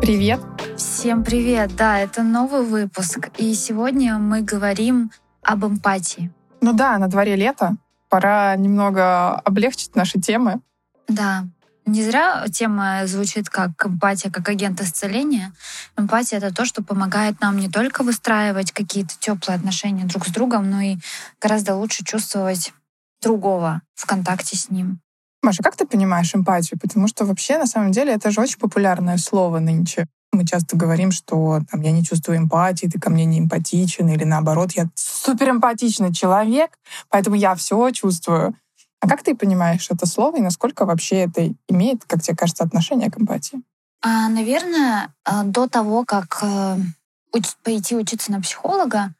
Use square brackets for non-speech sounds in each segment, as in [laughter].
Привет! Всем привет! Да, это новый выпуск, и сегодня мы говорим об эмпатии. Ну да, на дворе лето. Пора немного облегчить наши темы. Да, не зря тема звучит как эмпатия, как агент исцеления. Эмпатия — это то, что помогает нам не только выстраивать какие-то теплые отношения друг с другом, но и гораздо лучше чувствовать другого в контакте с ним. Маша, как ты понимаешь эмпатию? Потому что вообще, на самом деле, это же очень популярное слово нынче. Мы часто говорим, что там, я не чувствую эмпатии, ты ко мне не эмпатичен, или наоборот, я супер эмпатичный человек, поэтому я все чувствую. А как ты понимаешь это слово и насколько вообще это имеет, как тебе кажется, отношение к эмпатии? А, наверное, а, до того, как э, пойти учиться на психолога,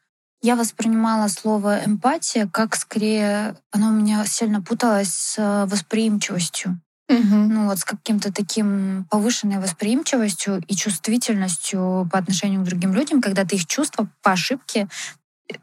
я воспринимала слово эмпатия как скорее оно у меня сильно путалось с э, восприимчивостью. Угу. Ну вот с каким-то таким повышенной восприимчивостью и чувствительностью по отношению к другим людям, когда ты их чувства по ошибке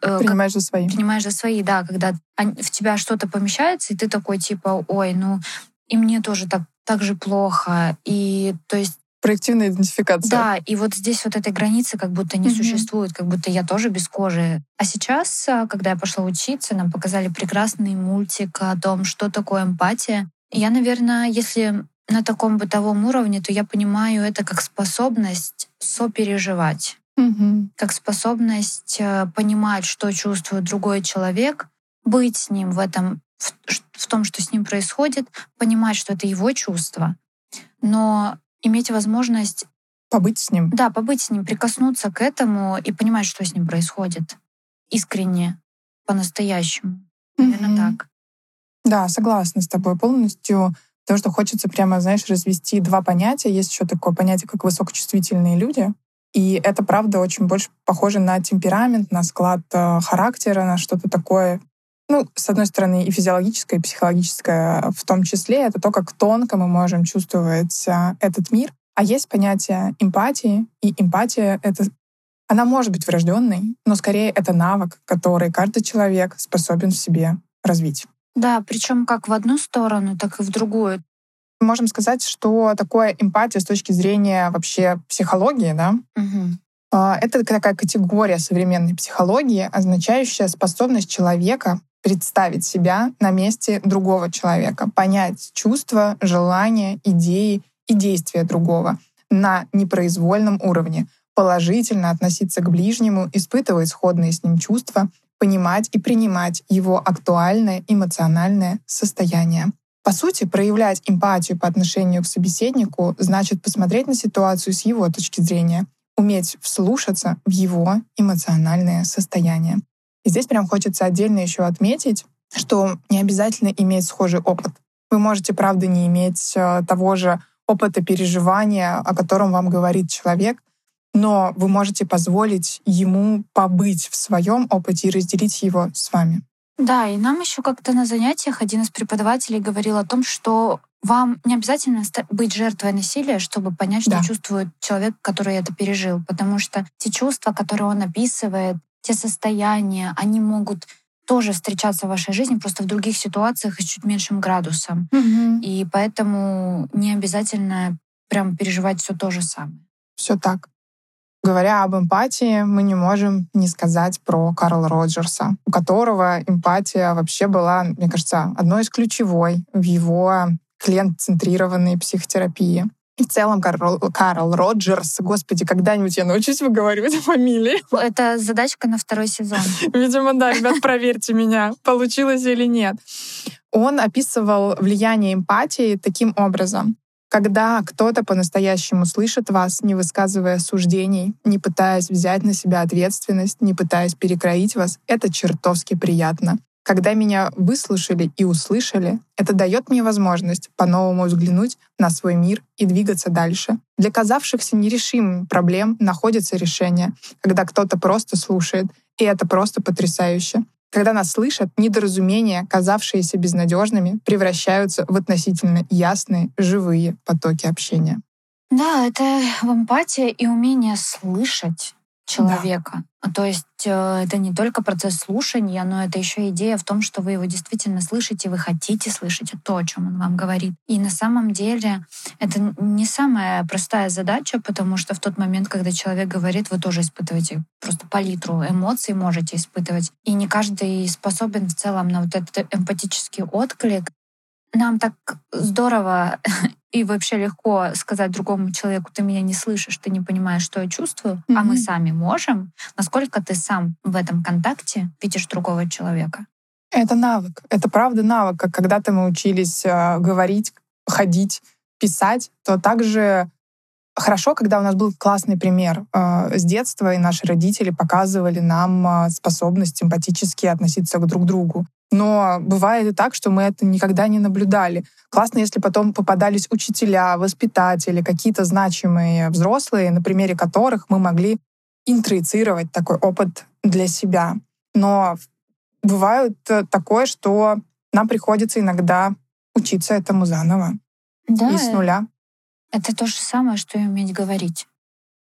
э, принимаешь за свои. Принимаешь за свои, да, когда в тебя что-то помещается, и ты такой типа, ой, ну и мне тоже так так же плохо, и то есть проективная идентификация. Да, и вот здесь вот этой границы как будто не mm-hmm. существует, как будто я тоже без кожи. А сейчас, а, когда я пошла учиться, нам показали прекрасный мультик о том, что такое эмпатия. И я, наверное, если на таком бытовом уровне, то я понимаю это как способность сопереживать. Mm-hmm. Как способность э, понимать, что чувствует другой человек, быть с ним в этом, в, в том, что с ним происходит, понимать, что это его чувство, но иметь возможность побыть с ним. Да, побыть с ним, прикоснуться к этому и понимать, что с ним происходит. Искренне, по-настоящему. Наверное, mm-hmm. так. Да, согласна с тобой полностью. Потому что хочется прямо, знаешь, развести два понятия. Есть еще такое понятие, как высокочувствительные люди. И это, правда, очень больше похоже на темперамент, на склад э, характера, на что-то такое. Ну, с одной стороны, и физиологическое, и психологическое в том числе. Это то, как тонко мы можем чувствовать э, этот мир. А есть понятие эмпатии, и эмпатия — это она может быть врожденной, но скорее это навык, который каждый человек способен в себе развить. Да, причем как в одну сторону, так и в другую. Можем сказать, что такое эмпатия с точки зрения вообще психологии, да? Угу. Это такая категория современной психологии, означающая способность человека представить себя на месте другого человека, понять чувства, желания, идеи и действия другого на непроизвольном уровне, положительно относиться к ближнему, испытывать сходные с ним чувства, понимать и принимать его актуальное эмоциональное состояние. По сути, проявлять эмпатию по отношению к собеседнику значит посмотреть на ситуацию с его точки зрения, уметь вслушаться в его эмоциональное состояние. И здесь прям хочется отдельно еще отметить, что не обязательно иметь схожий опыт. Вы можете, правда, не иметь э, того же опыта переживания, о котором вам говорит человек, но вы можете позволить ему побыть в своем опыте и разделить его с вами. Да, и нам еще как-то на занятиях один из преподавателей говорил о том, что вам не обязательно быть жертвой насилия, чтобы понять, что да. чувствует человек, который это пережил. Потому что те чувства, которые он описывает, те состояния, они могут тоже встречаться в вашей жизни, просто в других ситуациях и с чуть меньшим градусом. Угу. И поэтому не обязательно прям переживать все то же самое. Все так. Говоря об эмпатии, мы не можем не сказать про Карла Роджерса, у которого эмпатия вообще была, мне кажется, одной из ключевой в его клиент-центрированной психотерапии. И в целом Карл, Карл Роджерс, господи, когда-нибудь я научусь выговаривать фамилии. Это задачка на второй сезон. [laughs] Видимо, да, ребят, проверьте меня, получилось или нет. Он описывал влияние эмпатии таким образом. Когда кто-то по-настоящему слышит вас, не высказывая суждений, не пытаясь взять на себя ответственность, не пытаясь перекроить вас, это чертовски приятно. Когда меня выслушали и услышали, это дает мне возможность по-новому взглянуть на свой мир и двигаться дальше. Для казавшихся нерешимыми проблем находится решение, когда кто-то просто слушает, и это просто потрясающе. Когда нас слышат, недоразумения, казавшиеся безнадежными, превращаются в относительно ясные, живые потоки общения. Да, это эмпатия и умение слышать человека. То есть э, это не только процесс слушания, но это еще идея в том, что вы его действительно слышите, вы хотите слышать то, о чем он вам говорит. И на самом деле это не самая простая задача, потому что в тот момент, когда человек говорит, вы тоже испытываете просто палитру эмоций можете испытывать. И не каждый способен в целом на вот этот эмпатический отклик. Нам так здорово [laughs] и вообще легко сказать другому человеку, ты меня не слышишь, ты не понимаешь, что я чувствую, mm-hmm. а мы сами можем, насколько ты сам в этом контакте видишь другого человека. Это навык. Это правда навык. Как когда-то мы учились э, говорить, ходить, писать, то также хорошо, когда у нас был классный пример э, с детства, и наши родители показывали нам э, способность эмпатически относиться к друг другу. Но бывает и так, что мы это никогда не наблюдали. Классно, если потом попадались учителя, воспитатели, какие-то значимые взрослые, на примере которых мы могли интроицировать такой опыт для себя. Но бывает э, такое, что нам приходится иногда учиться этому заново. Да, и с нуля. Это то же самое, что и уметь говорить.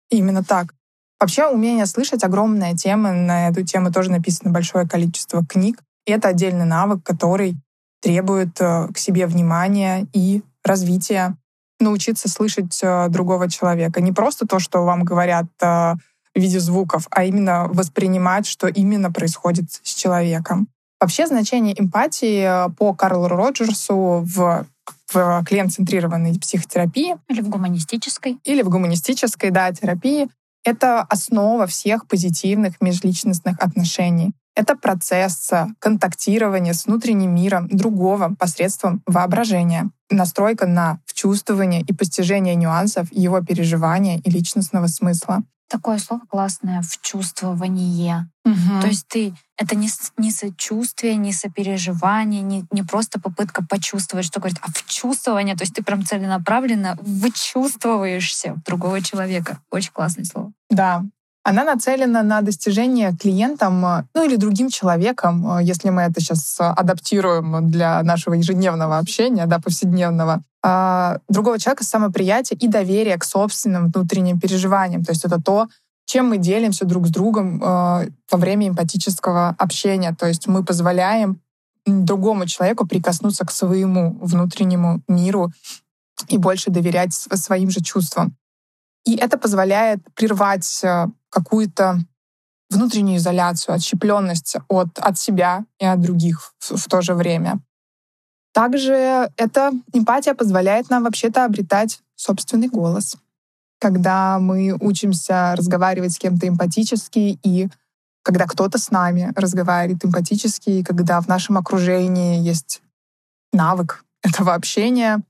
Именно так. Вообще, умение слышать — огромная тема. На эту тему тоже написано большое количество книг. И это отдельный навык, который требует э, к себе внимания и развития. Научиться слышать э, другого человека. Не просто то, что вам говорят э, в виде звуков, а именно воспринимать, что именно происходит с человеком. Вообще значение эмпатии по Карлу Роджерсу в в клиент-центрированной психотерапии. Или в гуманистической. Или в гуманистической, да, терапии. Это основа всех позитивных межличностных отношений. Это процесс контактирования с внутренним миром другого посредством воображения, настройка на вчувствование и постижение нюансов его переживания и личностного смысла такое слово классное в чувствование. Угу. То есть ты это не, не сочувствие, не сопереживание, не, не просто попытка почувствовать, что говорит, а в чувствование, то есть ты прям целенаправленно вычувствуешься в другого человека. Очень классное слово. Да, она нацелена на достижение клиентам, э, ну или другим человеком, э, если мы это сейчас адаптируем для нашего ежедневного общения, да, повседневного, а, другого человека самоприятие и доверие к собственным внутренним переживаниям. То есть это то, чем мы делимся друг с другом э, во время эмпатического общения. То есть мы позволяем другому человеку прикоснуться к своему внутреннему миру и больше доверять своим же чувствам. И это позволяет прервать какую-то внутреннюю изоляцию, отщепленность от, от себя и от других в, в то же время. Также эта эмпатия позволяет нам вообще-то обретать собственный голос. Когда мы учимся разговаривать с кем-то эмпатически, и когда кто-то с нами разговаривает эмпатически, и когда в нашем окружении есть навык этого общения,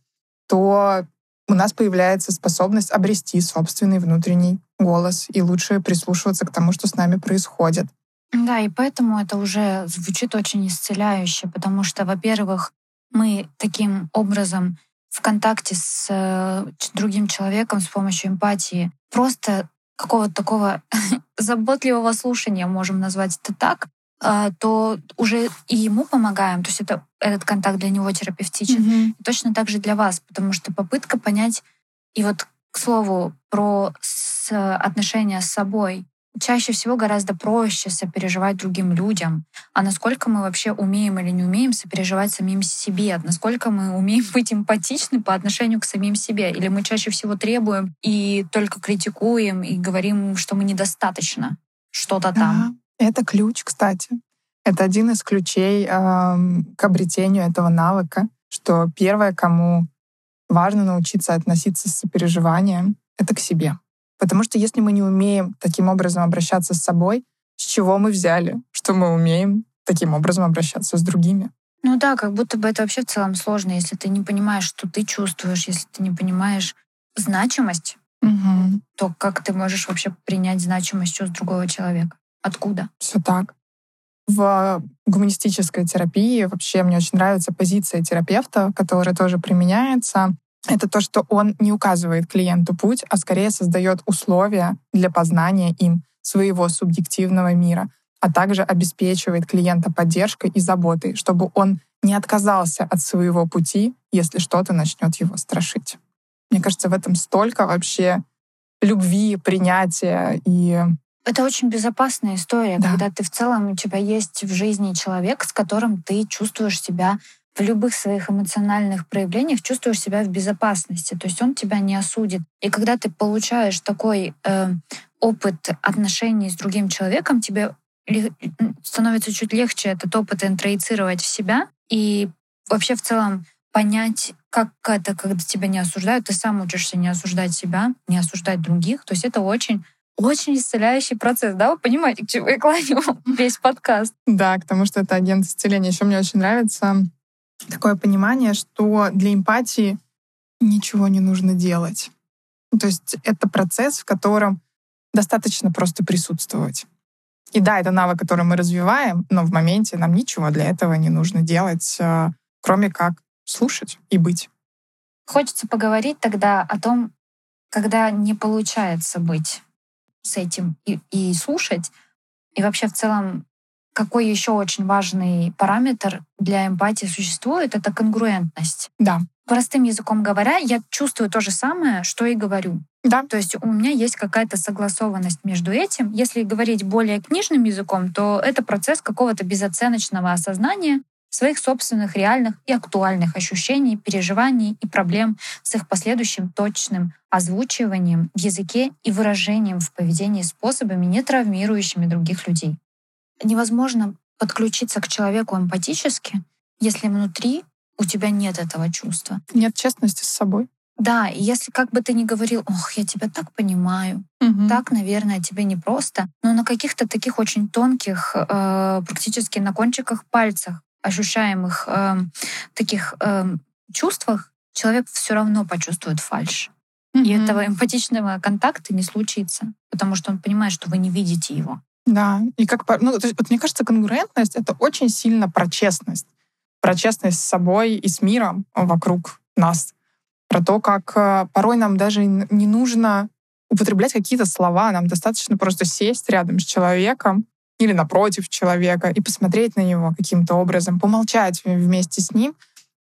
то у нас появляется способность обрести собственный внутренний голос и лучше прислушиваться к тому, что с нами происходит. Да, и поэтому это уже звучит очень исцеляюще, потому что, во-первых, мы таким образом в контакте с э, другим человеком с помощью эмпатии просто какого-то такого [laughs] заботливого слушания, можем назвать это так, то уже и ему помогаем, то есть это, этот контакт для него терапевтичен. Mm-hmm. И точно так же для вас, потому что попытка понять, и вот к слову про отношения с собой, чаще всего гораздо проще сопереживать другим людям. А насколько мы вообще умеем или не умеем сопереживать самим себе? Насколько мы умеем [laughs] быть эмпатичны по отношению к самим себе? Или мы чаще всего требуем и только критикуем и говорим, что мы недостаточно что-то там? Это ключ, кстати. Это один из ключей э, к обретению этого навыка, что первое, кому важно научиться относиться с сопереживанием, это к себе. Потому что если мы не умеем таким образом обращаться с собой, с чего мы взяли, что мы умеем таким образом обращаться с другими? Ну да, как будто бы это вообще в целом сложно, если ты не понимаешь, что ты чувствуешь, если ты не понимаешь значимость, угу. то как ты можешь вообще принять значимость чувств другого человека? Откуда? Все так. В гуманистической терапии вообще мне очень нравится позиция терапевта, которая тоже применяется. Это то, что он не указывает клиенту путь, а скорее создает условия для познания им своего субъективного мира, а также обеспечивает клиента поддержкой и заботой, чтобы он не отказался от своего пути, если что-то начнет его страшить. Мне кажется, в этом столько вообще любви, принятия и Это очень безопасная история, да. когда ты в целом у тебя есть в жизни человек, с которым ты чувствуешь себя в любых своих эмоциональных проявлениях чувствуешь себя в безопасности, то есть он тебя не осудит. И когда ты получаешь такой э, опыт отношений с другим человеком, тебе становится чуть легче этот опыт интроицировать в себя и вообще в целом понять, как это, когда тебя не осуждают, ты сам учишься не осуждать себя, не осуждать других. То есть это очень очень исцеляющий процесс, да? Вы понимаете, к чему я клоню [laughs] весь подкаст? Да, к тому, что это агент исцеления. Еще мне очень нравится такое понимание, что для эмпатии ничего не нужно делать. То есть это процесс, в котором достаточно просто присутствовать. И да, это навык, который мы развиваем, но в моменте нам ничего для этого не нужно делать, э, кроме как слушать и быть. Хочется поговорить тогда о том, когда не получается быть с этим и, и слушать, и вообще в целом какой еще очень важный параметр для эмпатии существует, это конгруентность. Да. Простым языком говоря, я чувствую то же самое, что и говорю. Да. То есть у меня есть какая-то согласованность между этим. Если говорить более книжным языком, то это процесс какого-то безоценочного осознания своих собственных реальных и актуальных ощущений, переживаний и проблем с их последующим точным озвучиванием в языке и выражением в поведении способами, не травмирующими других людей. Невозможно подключиться к человеку эмпатически, если внутри у тебя нет этого чувства. Нет честности с собой. Да, и если как бы ты ни говорил, ох, я тебя так понимаю, угу. так, наверное, тебе непросто, но на каких-то таких очень тонких, э, практически на кончиках пальцах ощущаемых э, таких э, чувствах человек все равно почувствует фальш. Угу. И этого эмпатичного контакта не случится, потому что он понимает, что вы не видите его. Да, и как, ну, то есть, вот мне кажется, конгруентность — это очень сильно про честность. Про честность с собой и с миром вокруг нас. Про то, как э, порой нам даже не нужно употреблять какие-то слова, нам достаточно просто сесть рядом с человеком или напротив человека и посмотреть на него каким-то образом, помолчать вместе с ним,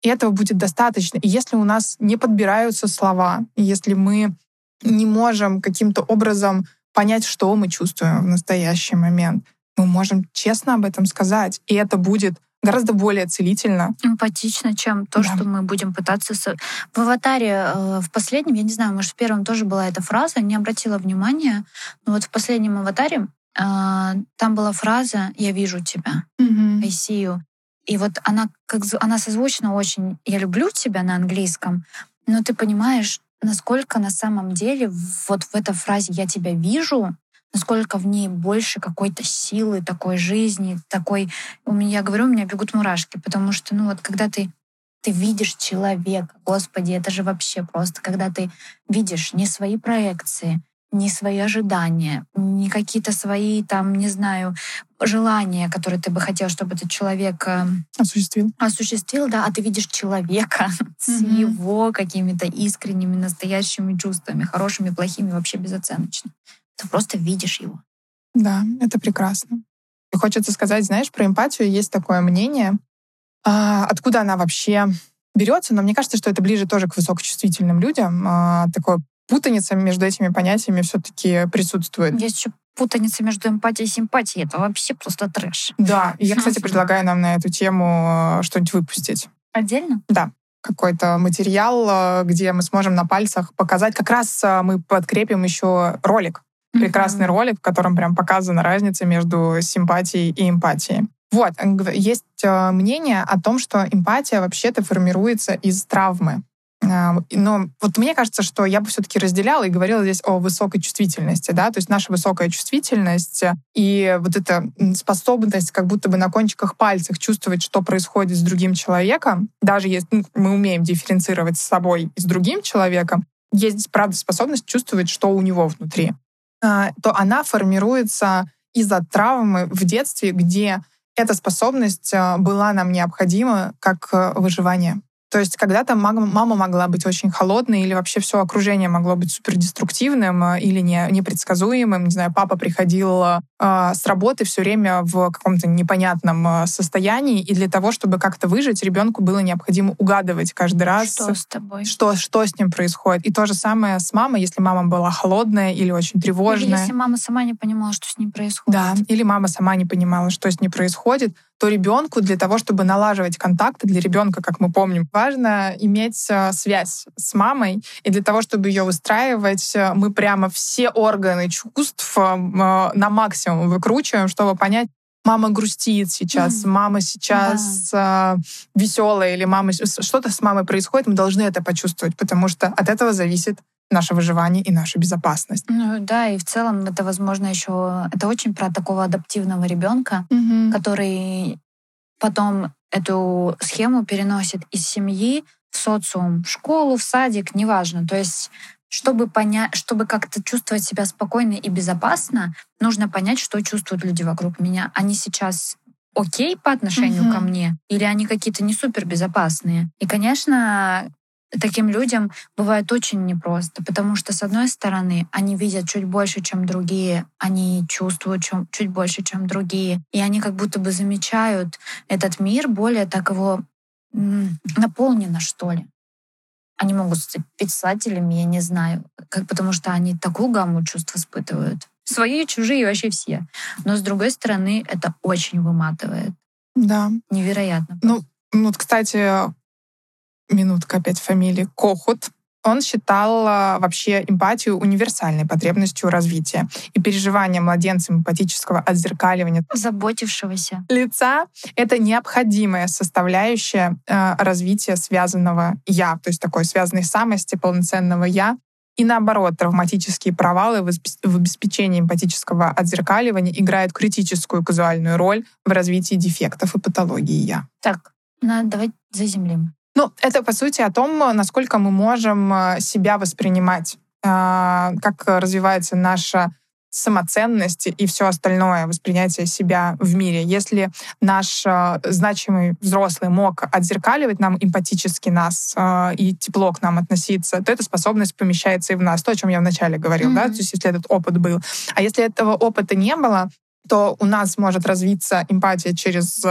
и этого будет достаточно. И если у нас не подбираются слова, если мы не можем каким-то образом понять, что мы чувствуем в настоящий момент. Мы можем честно об этом сказать, и это будет гораздо более целительно. Эмпатично, чем то, да. что мы будем пытаться... В «Аватаре» э, в последнем, я не знаю, может, в первом тоже была эта фраза, не обратила внимания, но вот в последнем «Аватаре» там была фраза «Я вижу тебя», mm-hmm. «I see you». И вот она, как, она созвучна очень «Я люблю тебя» на английском, но ты понимаешь, насколько на самом деле вот в этой фразе «я тебя вижу», насколько в ней больше какой-то силы, такой жизни, такой... У меня, я говорю, у меня бегут мурашки, потому что, ну вот, когда ты ты видишь человека, Господи, это же вообще просто, когда ты видишь не свои проекции, не свои ожидания, не какие-то свои, там, не знаю, желания, которые ты бы хотел, чтобы этот человек эм, осуществил. Осуществил, да, а ты видишь человека [laughs] с его какими-то искренними, настоящими чувствами, хорошими, плохими, вообще безоценочно. Ты просто видишь его. Да, это прекрасно. И хочется сказать, знаешь, про эмпатию есть такое мнение, а, откуда она вообще берется, но мне кажется, что это ближе тоже к высокочувствительным людям. А, такое путаница между этими понятиями все-таки присутствует. Есть еще путаница между эмпатией и симпатией. Это вообще просто трэш. Да, и я, кстати, предлагаю нам на эту тему э, что-нибудь выпустить. Отдельно? Да какой-то материал, э, где мы сможем на пальцах показать. Как раз э, мы подкрепим еще ролик. Прекрасный mm-hmm. ролик, в котором прям показана разница между симпатией и эмпатией. Вот, есть мнение о том, что эмпатия вообще-то формируется из травмы. Но вот мне кажется, что я бы все-таки разделяла и говорила здесь о высокой чувствительности, да, то есть наша высокая чувствительность и вот эта способность как будто бы на кончиках пальцев чувствовать, что происходит с другим человеком, даже если ну, мы умеем дифференцировать с собой и с другим человеком, есть правда, способность чувствовать, что у него внутри, а, то она формируется из-за травмы в детстве, где эта способность а, была нам необходима как э, выживание. То есть когда-то мама могла быть очень холодной, или вообще все окружение могло быть супердеструктивным э, или не, непредсказуемым. Не знаю, папа приходил э, с работы все время в каком-то непонятном э, состоянии, и для того, чтобы как-то выжить, ребенку было необходимо угадывать каждый раз, что с тобой, что, что с ним происходит. И то же самое с мамой, если мама была холодная или очень тревожная. Или если мама сама не понимала, что с ним происходит. Да, или мама сама не понимала, что с ней происходит, то ребенку для того, чтобы налаживать контакты, для ребенка, как мы помним, важно иметь э, связь с мамой. И для того, чтобы ее выстраивать, мы прямо все органы чувств на максимум выкручиваем, чтобы понять, мама грустит сейчас, mm. мама сейчас да. э, веселая или мама что-то с мамой происходит, мы должны это почувствовать, потому что от этого зависит наше выживание и наша безопасность. Ну да, и в целом это, возможно, еще это очень про такого адаптивного ребенка, mm-hmm. который потом эту схему переносит из семьи в социум, в школу, в садик, неважно. То есть чтобы понять, чтобы как-то чувствовать себя спокойно и безопасно, нужно понять, что чувствуют люди вокруг меня. Они сейчас окей по отношению mm-hmm. ко мне, или они какие-то не супер безопасные. И, конечно, таким людям бывает очень непросто, потому что, с одной стороны, они видят чуть больше, чем другие, они чувствуют чем, чуть больше, чем другие, и они как будто бы замечают этот мир более так его наполнено, что ли они могут стать писателями, я не знаю, как, потому что они такую гамму чувств испытывают. Свои, чужие, вообще все. Но, с другой стороны, это очень выматывает. Да. Невероятно. Ну, вот, кстати, минутка опять фамилии Кохут он считал а, вообще эмпатию универсальной потребностью развития. И переживание младенцем эмпатического отзеркаливания заботившегося лица — это необходимая составляющая э, развития связанного «я», то есть такой связанной самости, полноценного «я». И наоборот, травматические провалы в обеспечении эмпатического отзеркаливания играют критическую казуальную роль в развитии дефектов и патологии «я». Так, надо давай заземлим. Ну, это, по сути, о том, насколько мы можем э, себя воспринимать, а, как развивается наша самоценность и все остальное, воспринятие себя в мире. Если наш э, значимый взрослый мог отзеркаливать нам эмпатически нас э, и тепло к нам относиться, то эта способность помещается и в нас. То, о чем я вначале говорил, mm-hmm. да, то есть если этот опыт был. А если этого опыта не было, то у нас может развиться эмпатия через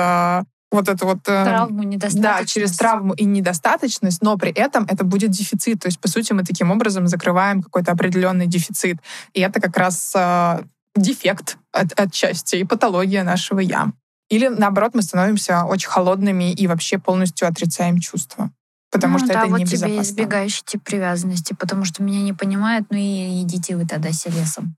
вот это вот... Э, травму, недостаточность. Да, через травму и недостаточность, но при этом это будет дефицит. То есть, по сути, мы таким образом закрываем какой-то определенный дефицит. И это как раз э, дефект от, отчасти и патология нашего «я». Или, наоборот, мы становимся очень холодными и вообще полностью отрицаем чувства. Потому ну, что да, это вот небезопасно. тебе избегающий тип привязанности, потому что меня не понимают, ну и идите вы тогда все лесом,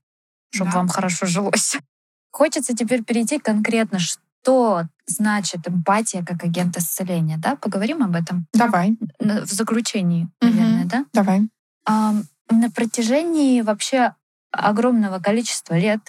чтобы да. вам хорошо жилось. [laughs] Хочется теперь перейти конкретно, что значит эмпатия как агент исцеления, да? Поговорим об этом? Давай. В заключении, наверное, угу. да? Давай. На протяжении вообще огромного количества лет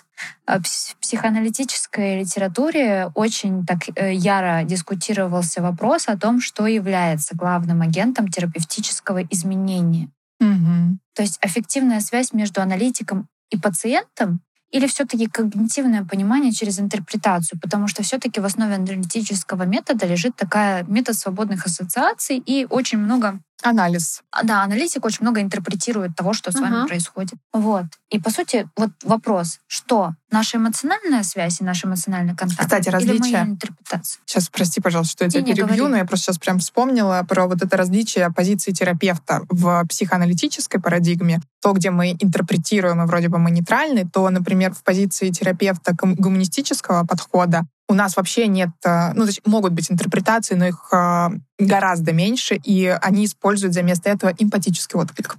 а, в психоаналитической литературе очень так э, яро дискутировался вопрос о том, что является главным агентом терапевтического изменения. Угу. То есть аффективная связь между аналитиком и пациентом или все-таки когнитивное понимание через интерпретацию, потому что все-таки в основе аналитического метода лежит такая метод свободных ассоциаций и очень много Анализ. А, да, аналитик очень много интерпретирует того, что с uh-huh. вами происходит. Вот. И по сути, вот вопрос, что наша эмоциональная связь и наш эмоциональный контакт Кстати, различие. Или моя интерпретация? Сейчас, прости, пожалуйста, что я тебя не, перебью, не но я просто сейчас прям вспомнила про вот это различие позиции терапевта в психоаналитической парадигме. То, где мы интерпретируем, и вроде бы мы нейтральны, то, например, в позиции терапевта гуманистического подхода у нас вообще нет, э, ну, значит, могут быть интерпретации, но их э, гораздо меньше, и они используют за место этого эмпатический отклик.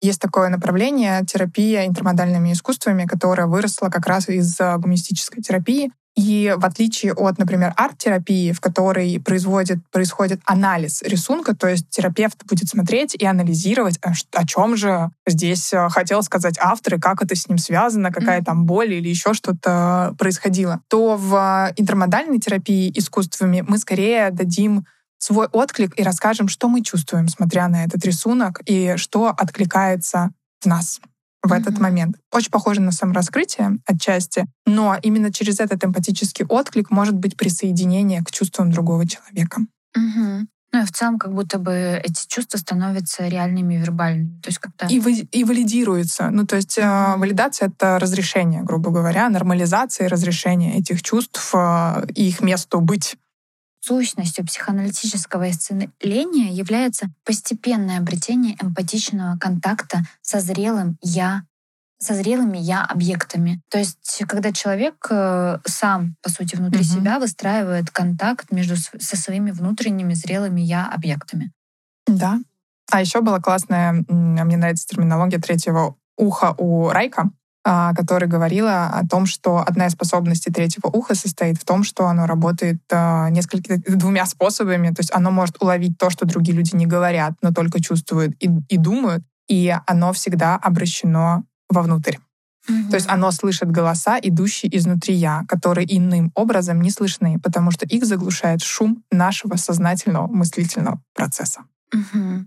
Есть такое направление терапия интермодальными искусствами, которое выросло как раз из э, гуманистической терапии. И в отличие от, например, арт-терапии, в которой производит, происходит анализ рисунка, то есть терапевт будет смотреть и анализировать, а о чем же здесь э, хотел сказать автор, и как это с ним связано, какая mm-hmm. там боль или еще что-то происходило, то в интермодальной терапии искусствами мы скорее дадим свой отклик и расскажем, что мы чувствуем, смотря на этот рисунок, и что откликается в нас в mm-hmm. этот момент. Очень похоже на самораскрытие отчасти, но именно через этот эмпатический отклик может быть присоединение к чувствам другого человека. Mm-hmm. Ну и в целом как будто бы эти чувства становятся реальными вербальными. То есть когда... И, вы, и валидируется. Ну то есть э, валидация — это разрешение, грубо говоря, нормализация и разрешение этих чувств э, и их месту быть. Сущностью психоаналитического исцеления является постепенное обретение эмпатичного контакта со зрелым «я», со зрелыми я-объектами. То есть, когда человек э, сам, по сути, внутри mm-hmm. себя выстраивает контакт между со своими внутренними зрелыми я-объектами. Да. А еще была классная, мне нравится терминология третьего уха у Райка, которая говорила о том, что одна из способностей третьего уха состоит в том, что оно работает а, несколькими двумя способами. То есть оно может уловить то, что другие люди не говорят, но только чувствуют и, и думают, и оно всегда обращено вовнутрь. Mm-hmm. То есть оно слышит голоса, идущие изнутри я, которые иным образом не слышны, потому что их заглушает шум нашего сознательного мыслительного процесса. Mm-hmm.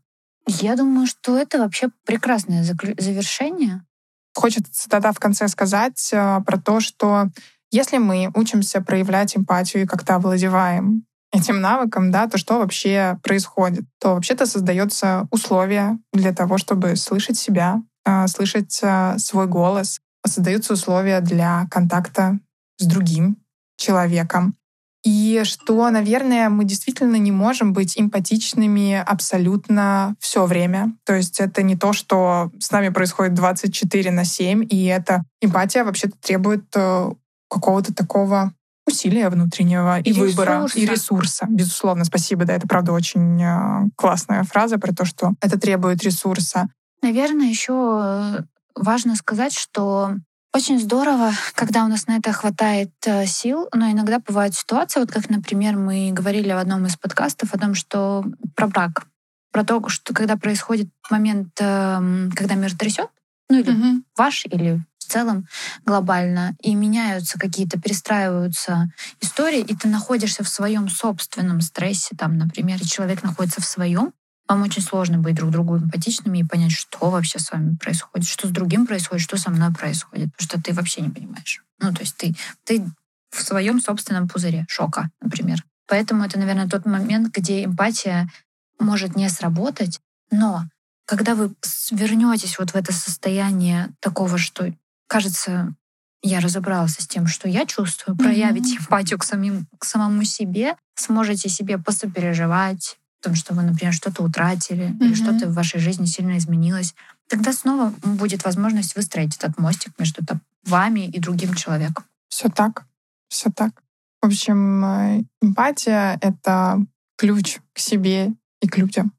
Я думаю, что это вообще прекрасное завершение. Хочется тогда в конце сказать э, про то, что если мы учимся проявлять эмпатию и как-то овладеваем этим навыком, да, то что вообще происходит? То вообще-то создается условия для того, чтобы слышать себя, а, слышать а, свой голос, создаются условия для контакта с другим человеком. И что, наверное, мы действительно не можем быть эмпатичными абсолютно все время. То есть это не то, что с нами происходит 24 на 7, и эта эмпатия вообще-то требует э, какого-то такого усилия внутреннего и, и выбора, ресурса. и ресурса. Безусловно, спасибо. Да, это правда очень э, классная фраза про то, что это требует ресурса. Наверное, еще э, важно сказать, что очень здорово, когда у нас на это хватает э, сил, но иногда бывают ситуации, вот как, например, мы говорили в одном из подкастов о том, что про брак, про то, что когда происходит момент, эм, когда мир трясет, ну или угу. ваш, или в целом глобально, и меняются какие-то, перестраиваются истории, и ты находишься в своем собственном стрессе, там, например, человек находится в своем, вам очень сложно быть друг другу эмпатичными и понять, что вообще с вами происходит, что с другим происходит, что со мной происходит, потому что ты вообще не понимаешь. Ну, то есть ты, ты в своем собственном пузыре шока, например. Поэтому это, наверное, тот момент, где эмпатия может не сработать, но когда вы вернетесь вот в это состояние такого, что кажется, я разобрался с тем, что я чувствую, проявить mm-hmm. эмпатию к, самим, к самому себе, сможете себе посопереживать, том, что вы, например, что-то утратили mm-hmm. или что-то в вашей жизни сильно изменилось, тогда снова будет возможность выстроить этот мостик между вами и другим человеком. Все так, все так. В общем, э, эмпатия — это ключ к себе и к людям.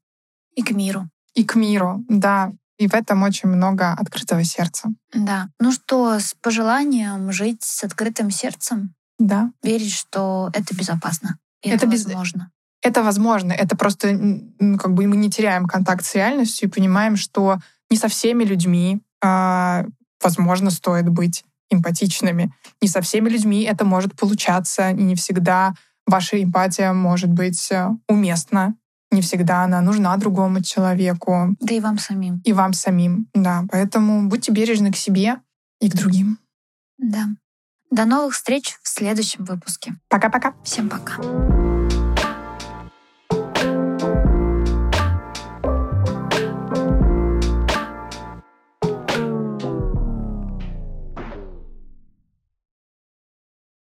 И к миру. И к миру, да. И в этом очень много открытого сердца. Да. Ну что, с пожеланием жить с открытым сердцем. Да. Верить, что это безопасно. И это, это возможно. Это возможно. Это просто ну, как бы мы не теряем контакт с реальностью и понимаем, что не со всеми людьми, а, возможно, стоит быть эмпатичными. Не со всеми людьми это может получаться, и не всегда ваша эмпатия может быть э, уместна. Не всегда она нужна другому человеку. Да и вам самим. И вам самим, да. Поэтому будьте бережны к себе и к другим. Да. До новых встреч в следующем выпуске. Пока-пока. Всем пока.